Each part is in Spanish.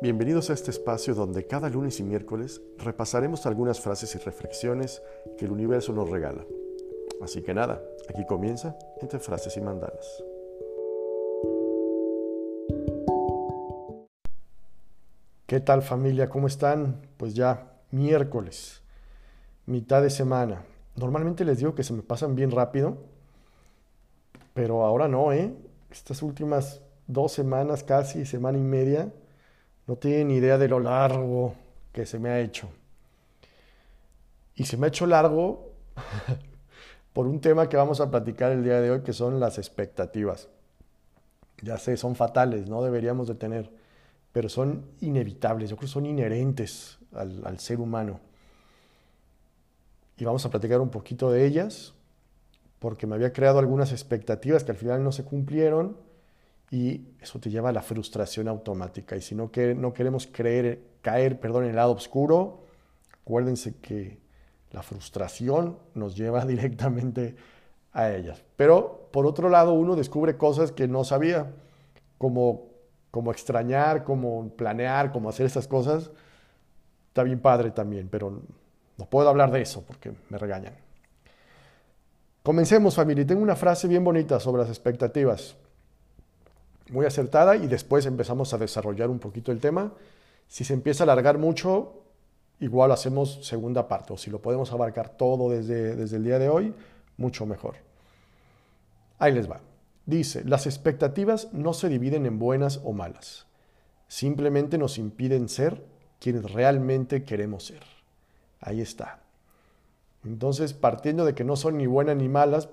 Bienvenidos a este espacio donde cada lunes y miércoles repasaremos algunas frases y reflexiones que el universo nos regala. Así que nada, aquí comienza entre frases y mandalas. ¿Qué tal familia? ¿Cómo están? Pues ya miércoles, mitad de semana. Normalmente les digo que se me pasan bien rápido, pero ahora no, ¿eh? Estas últimas dos semanas, casi semana y media, no tienen idea de lo largo que se me ha hecho. Y se me ha hecho largo por un tema que vamos a platicar el día de hoy, que son las expectativas. Ya sé, son fatales, no deberíamos de tener, pero son inevitables, yo creo que son inherentes al, al ser humano. Y vamos a platicar un poquito de ellas, porque me había creado algunas expectativas que al final no se cumplieron y eso te lleva a la frustración automática. Y si no, que, no queremos creer, caer perdón, en el lado oscuro, acuérdense que la frustración nos lleva directamente a ellas. Pero por otro lado, uno descubre cosas que no sabía, como, como extrañar, como planear, como hacer esas cosas. Está bien padre también, pero no puedo hablar de eso porque me regañan. Comencemos familia. Tengo una frase bien bonita sobre las expectativas muy acertada y después empezamos a desarrollar un poquito el tema. Si se empieza a alargar mucho, igual hacemos segunda parte, o si lo podemos abarcar todo desde, desde el día de hoy, mucho mejor. Ahí les va. Dice, las expectativas no se dividen en buenas o malas, simplemente nos impiden ser quienes realmente queremos ser. Ahí está. Entonces, partiendo de que no son ni buenas ni malas,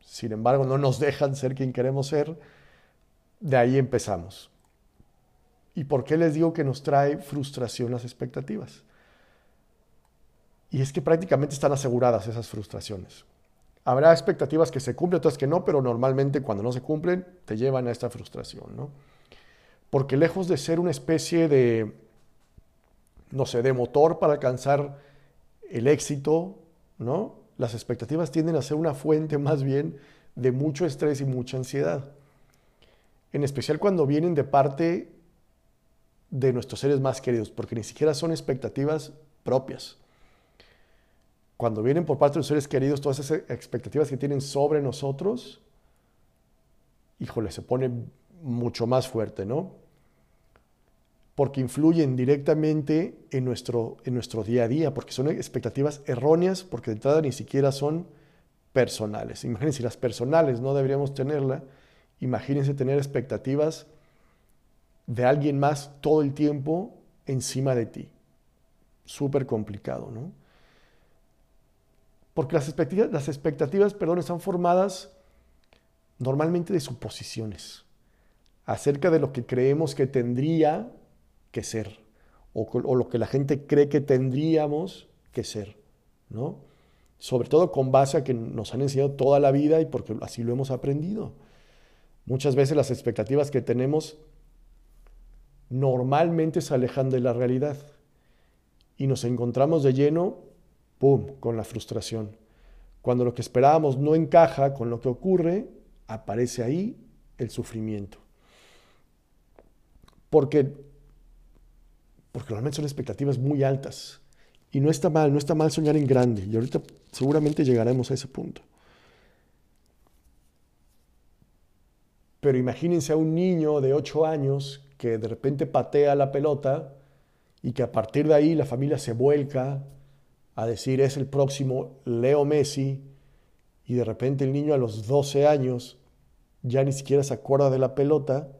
sin embargo no nos dejan ser quien queremos ser, de ahí empezamos. ¿Y por qué les digo que nos trae frustración las expectativas? Y es que prácticamente están aseguradas esas frustraciones. Habrá expectativas que se cumplen, otras que no, pero normalmente cuando no se cumplen te llevan a esta frustración, ¿no? Porque lejos de ser una especie de, no sé, de motor para alcanzar el éxito, ¿no? Las expectativas tienden a ser una fuente más bien de mucho estrés y mucha ansiedad en especial cuando vienen de parte de nuestros seres más queridos, porque ni siquiera son expectativas propias. Cuando vienen por parte de los seres queridos, todas esas expectativas que tienen sobre nosotros, híjole, se pone mucho más fuerte, ¿no? Porque influyen directamente en nuestro, en nuestro día a día, porque son expectativas erróneas, porque de entrada ni siquiera son personales. Imagínense, las personales no deberíamos tenerla, Imagínense tener expectativas de alguien más todo el tiempo encima de ti. Súper complicado, ¿no? Porque las expectativas, las expectativas perdón, están formadas normalmente de suposiciones acerca de lo que creemos que tendría que ser o, o, lo que la gente cree que tendríamos que ser, ¿no? Sobre todo con base a que nos han enseñado toda la vida y porque así lo hemos aprendido. Muchas veces las expectativas que tenemos normalmente se alejan de la realidad y nos encontramos de lleno, ¡pum!, con la frustración. Cuando lo que esperábamos no encaja con lo que ocurre, aparece ahí el sufrimiento. Porque, porque normalmente son expectativas muy altas. Y no está mal, no está mal soñar en grande. Y ahorita seguramente llegaremos a ese punto. Pero imagínense a un niño de 8 años que de repente patea la pelota y que a partir de ahí la familia se vuelca a decir es el próximo Leo Messi y de repente el niño a los 12 años ya ni siquiera se acuerda de la pelota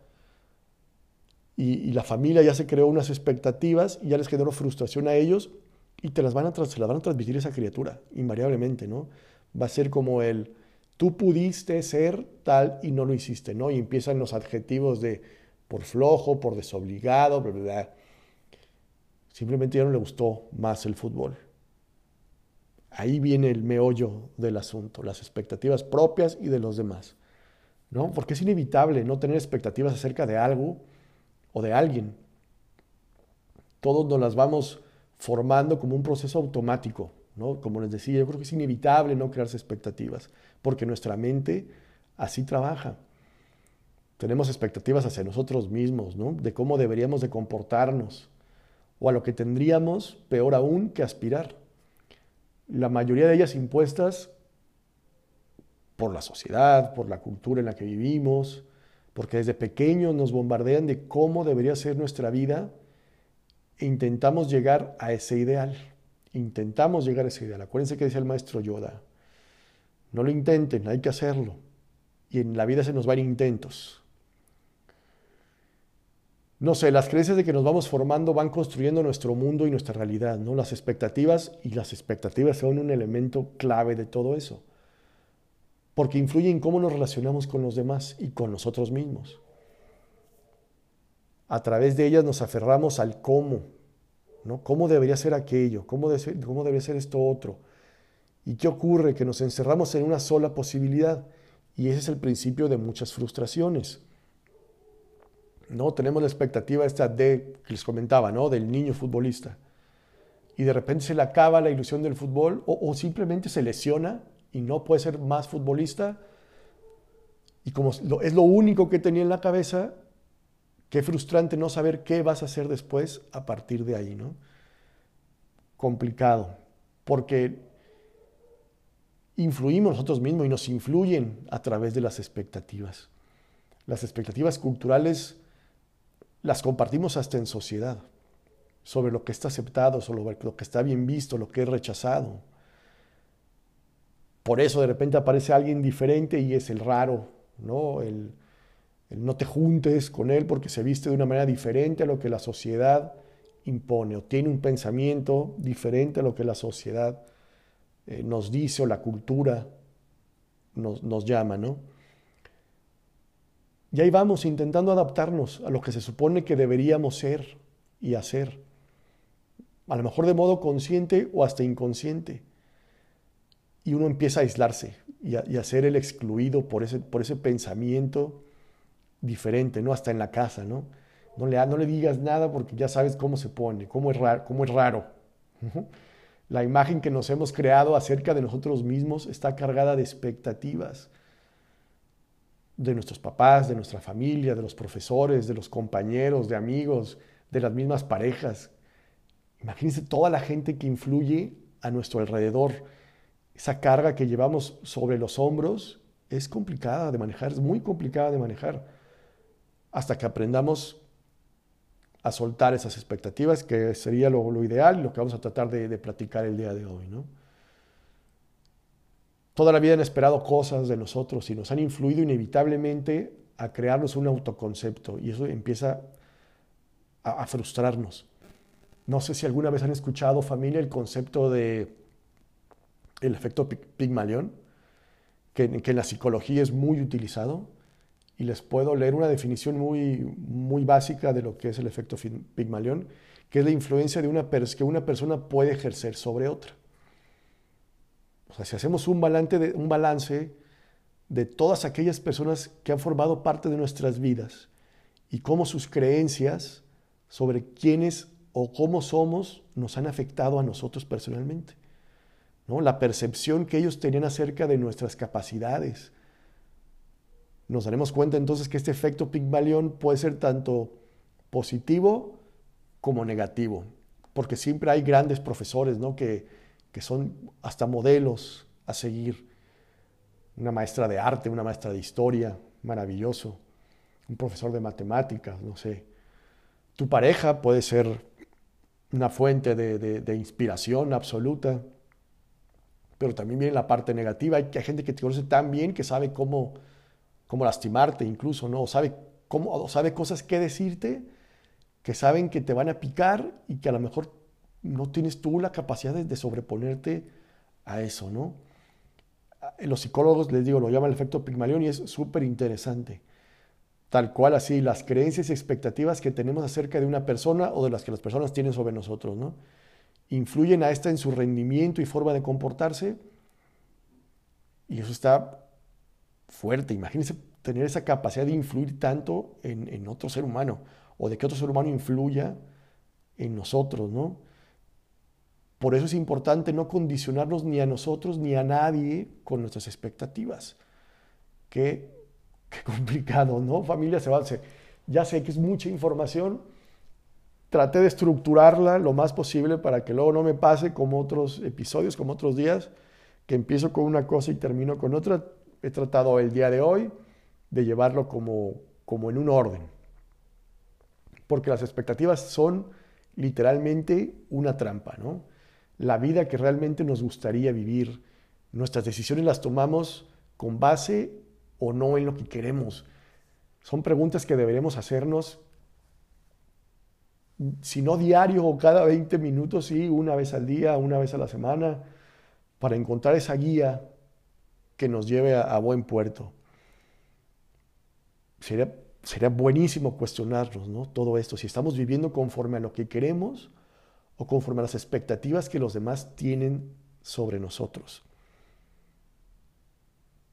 y, la familia ya se creó unas expectativas y ya les generó frustración a ellos y te las van a, se las van a transmitir esa criatura, invariablemente, ¿no? Va a ser como el, Tú pudiste ser tal y no lo hiciste, ¿no? Y empiezan los adjetivos de por flojo, por desobligado, bla, bla, bla. Simplemente ya no le gustó más el fútbol. Ahí viene el meollo del asunto, las expectativas propias y de los demás. ¿No? Porque es inevitable no tener expectativas acerca de algo o de alguien. Todos nos las vamos formando como un proceso automático. Como les decía, yo creo que es inevitable no crearse expectativas, porque nuestra mente así trabaja. tenemos expectativas hacia nosotros mismos, ¿no? De cómo deberíamos de comportarnos o a lo que tendríamos, peor aún, que aspirar. La mayoría de ellas impuestas por la sociedad, por la cultura en la que vivimos, porque desde pequeños nos bombardean de cómo debería ser nuestra vida e intentamos llegar a ese ideal. Intentamos llegar a ese ideal. Acuérdense que decía el maestro Yoda, no lo intenten, hay que hacerlo. Y en la vida se nos van intentos no sé, las creencias de que nos vamos formando van construyendo nuestro mundo y nuestra realidad, ¿no? Las expectativas y las expectativas son un elemento clave de todo eso, porque influyen en cómo nos relacionamos con los demás y con nosotros mismos. A través de ellas nos aferramos al cómo, ¿no? ¿Cómo debería ser aquello? ¿Cómo, cómo debería ser esto otro? ¿Y qué ocurre? Que nos encerramos en una sola posibilidad y ese es el principio de muchas frustraciones. ¿no? Tenemos la expectativa esta de, que les comentaba, ¿no? Del niño futbolista. Y de repente se le acaba la ilusión del fútbol o, simplemente se lesiona y no puede ser más futbolista. Y como es lo único que tenía en la cabeza, qué frustrante no saber qué vas a hacer después a partir de ahí, ¿no? Complicado, porque influimos nosotros mismos y nos influyen a través de las expectativas. Las expectativas culturales las compartimos hasta en sociedad, sobre lo que está aceptado, sobre lo que está bien visto, lo que es rechazado. Por eso de repente aparece alguien diferente y es el raro, ¿no? El, no te juntes con él porque se viste de una manera diferente a lo que la sociedad impone o tiene un pensamiento diferente a lo que la sociedad eh, nos dice o la cultura nos, nos llama, ¿no? Y ahí vamos intentando adaptarnos a lo que se supone que deberíamos ser y hacer. A lo mejor de modo consciente o hasta inconsciente. Y uno empieza a aislarse y a, ser el excluido por ese, por ese pensamiento diferente, ¿no? Hasta en la casa, ¿no? No le, no le digas nada porque ya sabes cómo se pone, cómo es raro. Cómo es raro. La imagen que nos hemos creado acerca de nosotros mismos está cargada de expectativas de nuestros papás, de nuestra familia, de los profesores, de los compañeros, de amigos, de las mismas parejas. Imagínense toda la gente que influye a nuestro alrededor. Esa carga que llevamos sobre los hombros es complicada de manejar, es muy complicada de manejar, hasta que aprendamos a soltar esas expectativas, que sería lo, ideal y lo que vamos a tratar de, de platicar el día de hoy. ¿no? Toda la vida han esperado cosas de nosotros y nos han influido inevitablemente a crearnos un autoconcepto y eso empieza a, frustrarnos. No sé si alguna vez han escuchado, familia, el concepto de el efecto Pigmalión, que, que en la psicología es muy utilizado y les puedo leer una definición muy, muy básica de lo que es el efecto Pigmalión, que es la influencia de una que una persona puede ejercer sobre otra. O sea, si hacemos un balance, de, un balance de todas aquellas personas que han formado parte de nuestras vidas y cómo sus creencias sobre quiénes o cómo somos nos han afectado a nosotros personalmente. ¿no? La percepción que ellos tenían acerca de nuestras capacidades. Nos daremos cuenta entonces que este efecto Pygmalion puede ser tanto positivo como negativo, porque siempre hay grandes profesores ¿no? que, que son hasta modelos a seguir. Una maestra de arte, una maestra de historia, maravilloso. Un profesor de matemáticas, no sé. Tu pareja puede ser una fuente de, inspiración absoluta, pero también viene la parte negativa. Hay gente que te conoce tan bien que sabe cómo, cómo lastimarte incluso, ¿no? O sabe, cómo, sabe cosas que decirte que saben que te van a picar y que a lo mejor no tienes tú la capacidad de, sobreponerte a eso, ¿no? Los psicólogos, les digo, lo llaman el efecto Pigmalión y es súper interesante. Tal cual así, las creencias y expectativas que tenemos acerca de una persona o de las que las personas tienen sobre nosotros, ¿no? Influyen a esta en su rendimiento y forma de comportarse. Y eso está fuerte. Imagínense tener esa capacidad de influir tanto en, otro ser humano o de que otro ser humano influya en nosotros, ¿no? Por eso es importante no condicionarnos ni a nosotros ni a nadie con nuestras expectativas. Que, qué complicado, ¿no? Familia se va, ya sé que es mucha información, traté de estructurarla lo más posible para que luego no me pase como otros episodios, como otros días, que empiezo con una cosa y termino con otra. He tratado el día de hoy de llevarlo como, como en un orden, porque las expectativas son literalmente una trampa, ¿no? La vida que realmente nos gustaría vivir, nuestras decisiones las tomamos con base o no en lo que queremos. Son preguntas que deberemos hacernos, si no diario o cada 20 minutos, sí, una vez al día, una vez a la semana, para encontrar esa guía que nos lleve a, buen puerto. Sería, sería buenísimo cuestionarnos ¿no? todo esto, si estamos viviendo conforme a lo que queremos o conforme a las expectativas que los demás tienen sobre nosotros.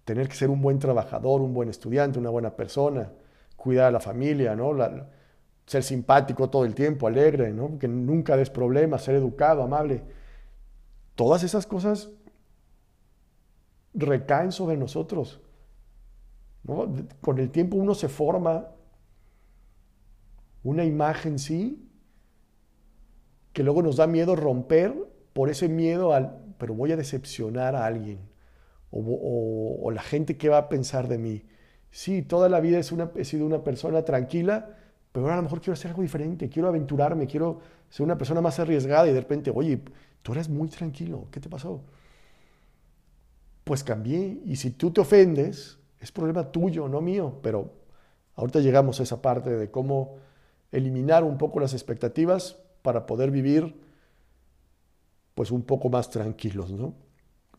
Tener que ser un buen trabajador, un buen estudiante, una buena persona, cuidar a la familia, ¿no? ser simpático todo el tiempo, alegre, ¿no? que nunca des problemas, ser educado, amable. Todas esas cosas recaen sobre nosotros. Con el tiempo uno se forma una imagen, sí, que luego nos da miedo romper por ese miedo al, pero voy a decepcionar a alguien, o, la gente que va a pensar de mí. Sí, toda la vida es una, he sido una persona tranquila, pero ahora a lo mejor quiero hacer algo diferente, quiero aventurarme, quiero ser una persona más arriesgada y de repente, oye, tú eres muy tranquilo, ¿qué te pasó? Pues cambié y si tú te ofendes, es problema tuyo, no mío, pero ahorita llegamos a esa parte de cómo eliminar un poco las expectativas para poder vivir pues un poco más tranquilos, ¿no?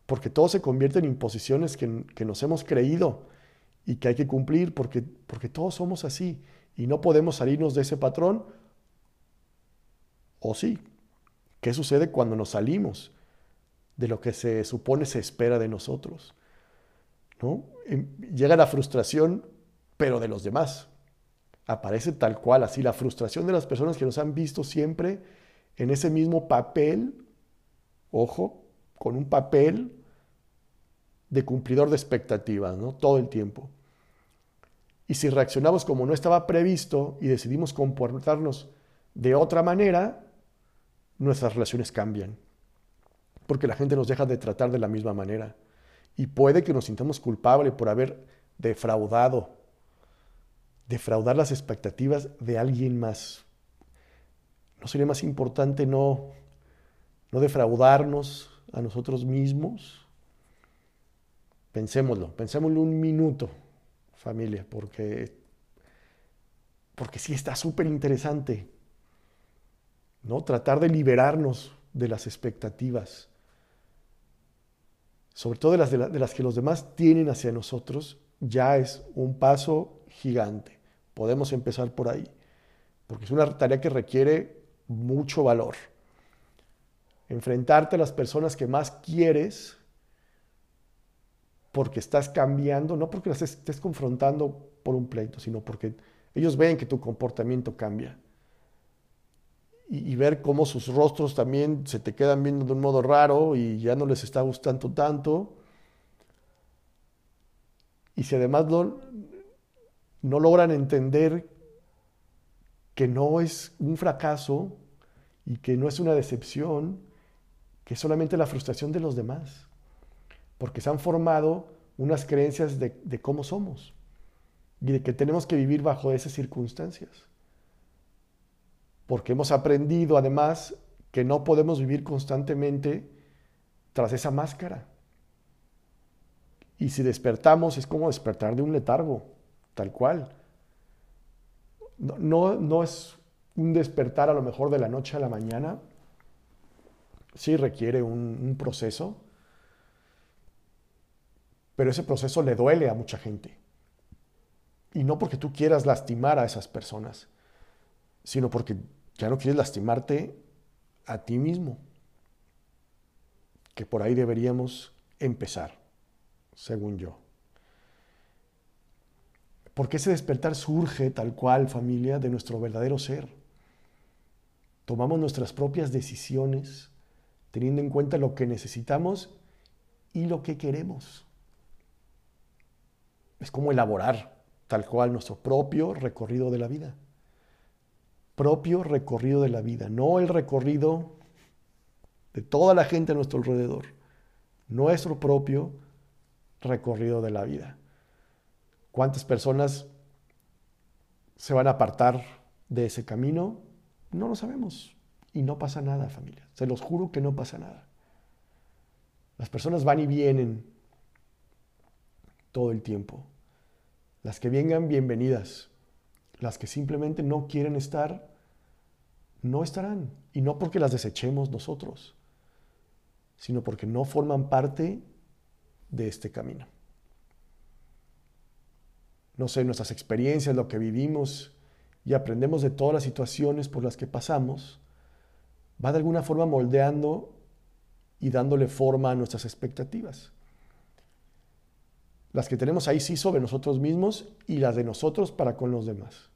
Porque todo se convierte en imposiciones que, que nos hemos creído y que hay que cumplir porque, porque todos somos así y no podemos salirnos de ese patrón. ¿O sí? ¿Qué sucede cuando nos salimos de lo que se supone se espera de nosotros? ¿No? Llega la frustración, pero de los demás. Aparece tal cual, así la frustración de las personas que nos han visto siempre en ese mismo papel, ojo, con un papel de cumplidor de expectativas. Todo el tiempo. Y si reaccionamos como no estaba previsto y decidimos comportarnos de otra manera, nuestras relaciones cambian. Porque la gente nos deja de tratar de la misma manera. Y puede que nos sintamos culpables por haber defraudado, defraudar las expectativas de alguien más. ¿No sería más importante no, no defraudarnos a nosotros mismos? Pensémoslo, pensémoslo un minuto familia, porque, porque sí está súper interesante, ¿no? Tratar de liberarnos de las expectativas, sobre todo de las, de las que los demás tienen hacia nosotros, ya es un paso gigante. Podemos empezar por ahí, porque es una tarea que requiere mucho valor. Enfrentarte a las personas que más quieres porque estás cambiando, no porque las estés confrontando por un pleito, sino porque ellos ven que tu comportamiento cambia. Y, ver cómo sus rostros también se te quedan viendo de un modo raro y ya no les está gustando tanto. Y si además no, logran entender que no es un fracaso y que no es una decepción, que es solamente la frustración de los demás porque se han formado unas creencias de, cómo somos y de que tenemos que vivir bajo esas circunstancias. Porque hemos aprendido además que no podemos vivir constantemente tras esa máscara. Y si despertamos es como despertar de un letargo, tal cual. No, no, es un despertar a lo mejor de la noche a la mañana, sí requiere un proceso, pero ese proceso le duele a mucha gente. Y no porque tú quieras lastimar a esas personas, sino porque ya no quieres lastimarte a ti mismo. Que por ahí deberíamos empezar, según yo. Porque ese despertar surge tal cual, familia, de nuestro verdadero ser. Tomamos nuestras propias decisiones teniendo en cuenta lo que necesitamos y lo que queremos es como elaborar tal cual nuestro propio recorrido de la vida. Propio recorrido de la vida, no el recorrido de toda la gente a nuestro alrededor, nuestro propio recorrido de la vida. ¿Cuántas personas se van a apartar de ese camino? No lo sabemos. Y no pasa nada, familia. Se los juro que no pasa nada. Las personas van y vienen todo el tiempo. Las que vengan, bienvenidas. Las que simplemente no quieren estar, no estarán. Y no porque las desechemos nosotros, sino porque no forman parte de este camino. No sé, nuestras experiencias, lo que vivimos y aprendemos de todas las situaciones por las que pasamos, va de alguna forma moldeando y dándole forma a nuestras expectativas. Las que tenemos ahí sí sobre nosotros mismos y las de nosotros para con los demás.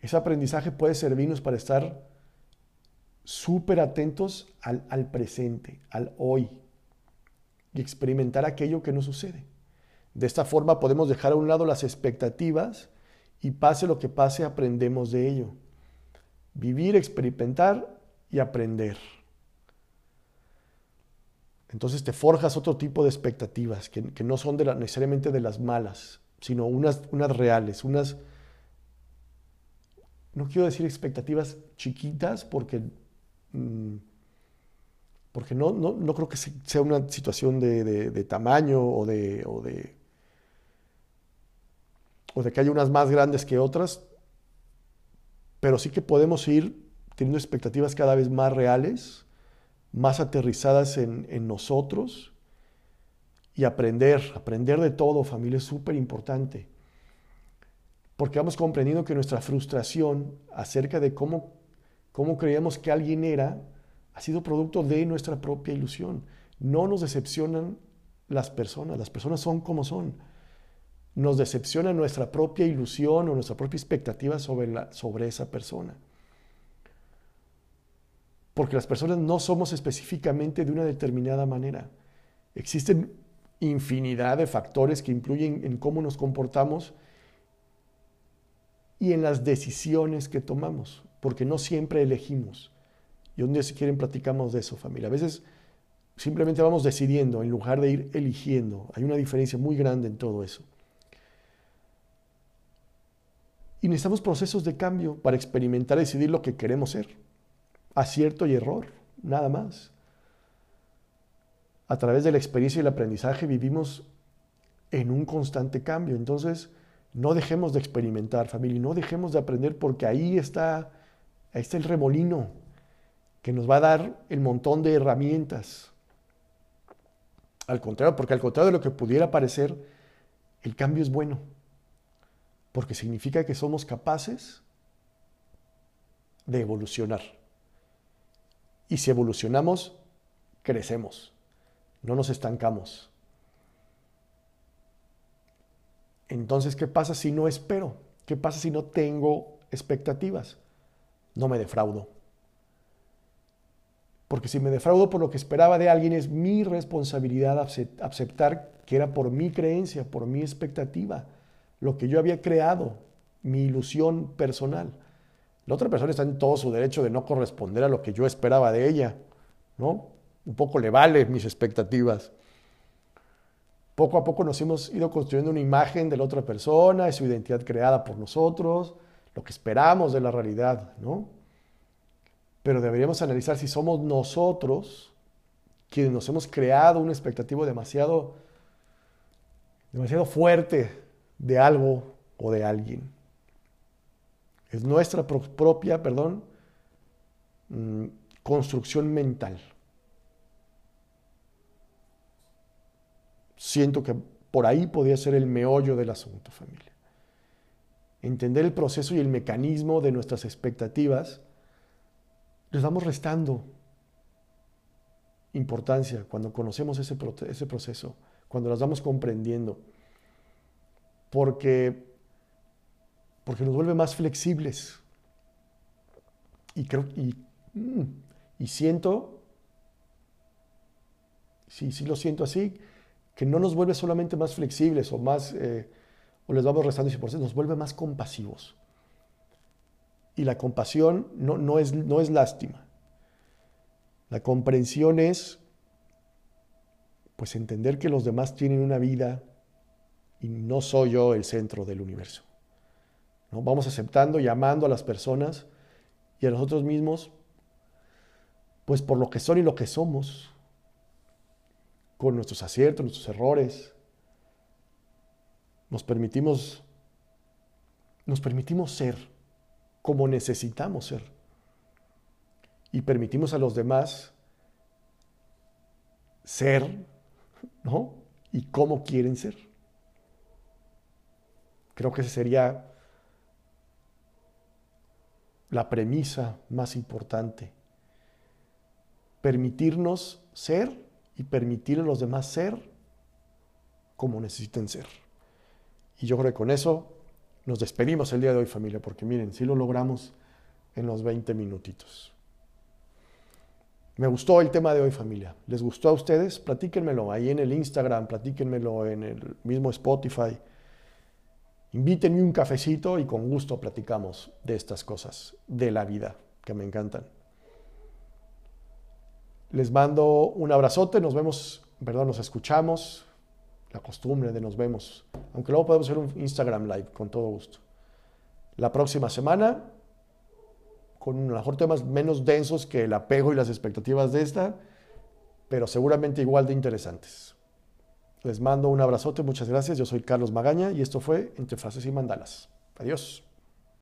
Ese aprendizaje puede servirnos para estar súper atentos al, presente, al hoy, y experimentar aquello que nos sucede. De esta forma podemos dejar a un lado las expectativas y pase lo que pase, aprendemos de ello. Vivir, experimentar y aprender. Entonces te forjas otro tipo de expectativas que, no son necesariamente de las malas, sino unas, unas reales, unas, no quiero decir expectativas chiquitas porque, mm, porque no, no, creo que sea una situación de, tamaño o de, o de, o de que haya unas más grandes que otras, pero sí que podemos ir teniendo expectativas cada vez más reales más aterrizadas en, nosotros y aprender, aprender de todo, familia, es súper importante. Porque vamos comprendiendo que nuestra frustración acerca de cómo, cómo creíamos que alguien era, ha sido producto de nuestra propia ilusión. No nos decepcionan las personas, las personas son como son. Nos decepciona nuestra propia ilusión o nuestra propia expectativa sobre, la, sobre esa persona porque las personas no somos específicamente de una determinada manera. Existen infinidad de factores que influyen en cómo nos comportamos y en las decisiones que tomamos, porque no siempre elegimos. Y un día si quieren platicamos de eso, familia. A veces simplemente vamos decidiendo en lugar de ir eligiendo. Hay una diferencia muy grande en todo eso. Y necesitamos procesos de cambio para experimentar y decidir lo que queremos ser acierto y error, nada más. A través de la experiencia y el aprendizaje vivimos en un constante cambio. Entonces, no dejemos de experimentar, familia, no dejemos de aprender porque ahí está, está el remolino que nos va a dar el montón de herramientas. Al contrario, porque al contrario de lo que pudiera parecer, el cambio es bueno, porque significa que somos capaces de evolucionar. Y si evolucionamos, crecemos, no nos estancamos. Entonces, ¿qué pasa si no espero? ¿Qué pasa si no tengo expectativas? No me defraudo. Porque si me defraudo por lo que esperaba de alguien, es mi responsabilidad aceptar que era por mi creencia, por mi expectativa, lo que yo había creado, mi ilusión personal. La otra persona está en todo su derecho de no corresponder a lo que yo esperaba de ella, ¿no? Un poco le vale mis expectativas. Poco a poco nos hemos ido construyendo una imagen de la otra persona, su identidad creada por nosotros, lo que esperamos de la realidad, ¿no? Pero deberíamos analizar si somos nosotros quienes nos hemos creado una expectativa demasiado, demasiado fuerte de algo o de alguien. Es nuestra propia, perdón, mm, construcción mental. Siento que por ahí podría ser el meollo del asunto, familia. Entender el proceso y el mecanismo de nuestras expectativas, les vamos restando importancia cuando conocemos ese, proceso, cuando las vamos comprendiendo. Porque porque nos vuelve más flexibles. Y creo y, mm, y siento, sí, sí lo siento así, que no nos vuelve solamente más flexibles o más, eh, o les vamos restando ese porcentaje, nos vuelve más compasivos. Y la compasión no, no, es, no es lástima. La comprensión es pues entender que los demás tienen una vida y no soy yo el centro del universo. ¿No? Vamos aceptando y amando a las personas y a nosotros mismos, pues por lo que son y lo que somos, con nuestros aciertos, nuestros errores. Nos permitimos, nos permitimos ser como necesitamos ser. Y permitimos a los demás ser, ¿no? Y cómo quieren ser. Creo que esa sería la premisa más importante. Permitirnos ser y permitir a los demás ser como necesiten ser. Y yo creo que con eso nos despedimos el día de hoy familia, porque miren, si lo logramos en los 20 minutitos. Me gustó el tema de hoy familia. ¿Les gustó a ustedes? Platíquenmelo ahí en el Instagram, platíquenmelo en el mismo Spotify. Invítenme un cafecito y con gusto platicamos de estas cosas, de la vida, que me encantan. Les mando un abrazote, nos vemos, perdón, nos escuchamos, la costumbre de nos vemos, aunque luego podemos hacer un Instagram Live con todo gusto. La próxima semana, con a lo mejor temas menos densos que el apego y las expectativas de esta, pero seguramente igual de interesantes. Les mando un abrazote, muchas gracias. Yo soy Carlos Magaña y esto fue Entre Frases y Mandalas. Adiós.